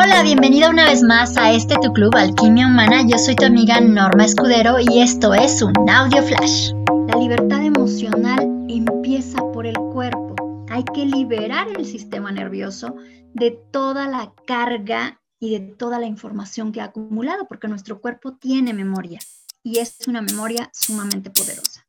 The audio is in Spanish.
Hola, bienvenida una vez más a este tu club Alquimia Humana. Yo soy tu amiga Norma Escudero y esto es un audio flash. La libertad emocional empieza por el cuerpo. Hay que liberar el sistema nervioso de toda la carga y de toda la información que ha acumulado, porque nuestro cuerpo tiene memoria y es una memoria sumamente poderosa.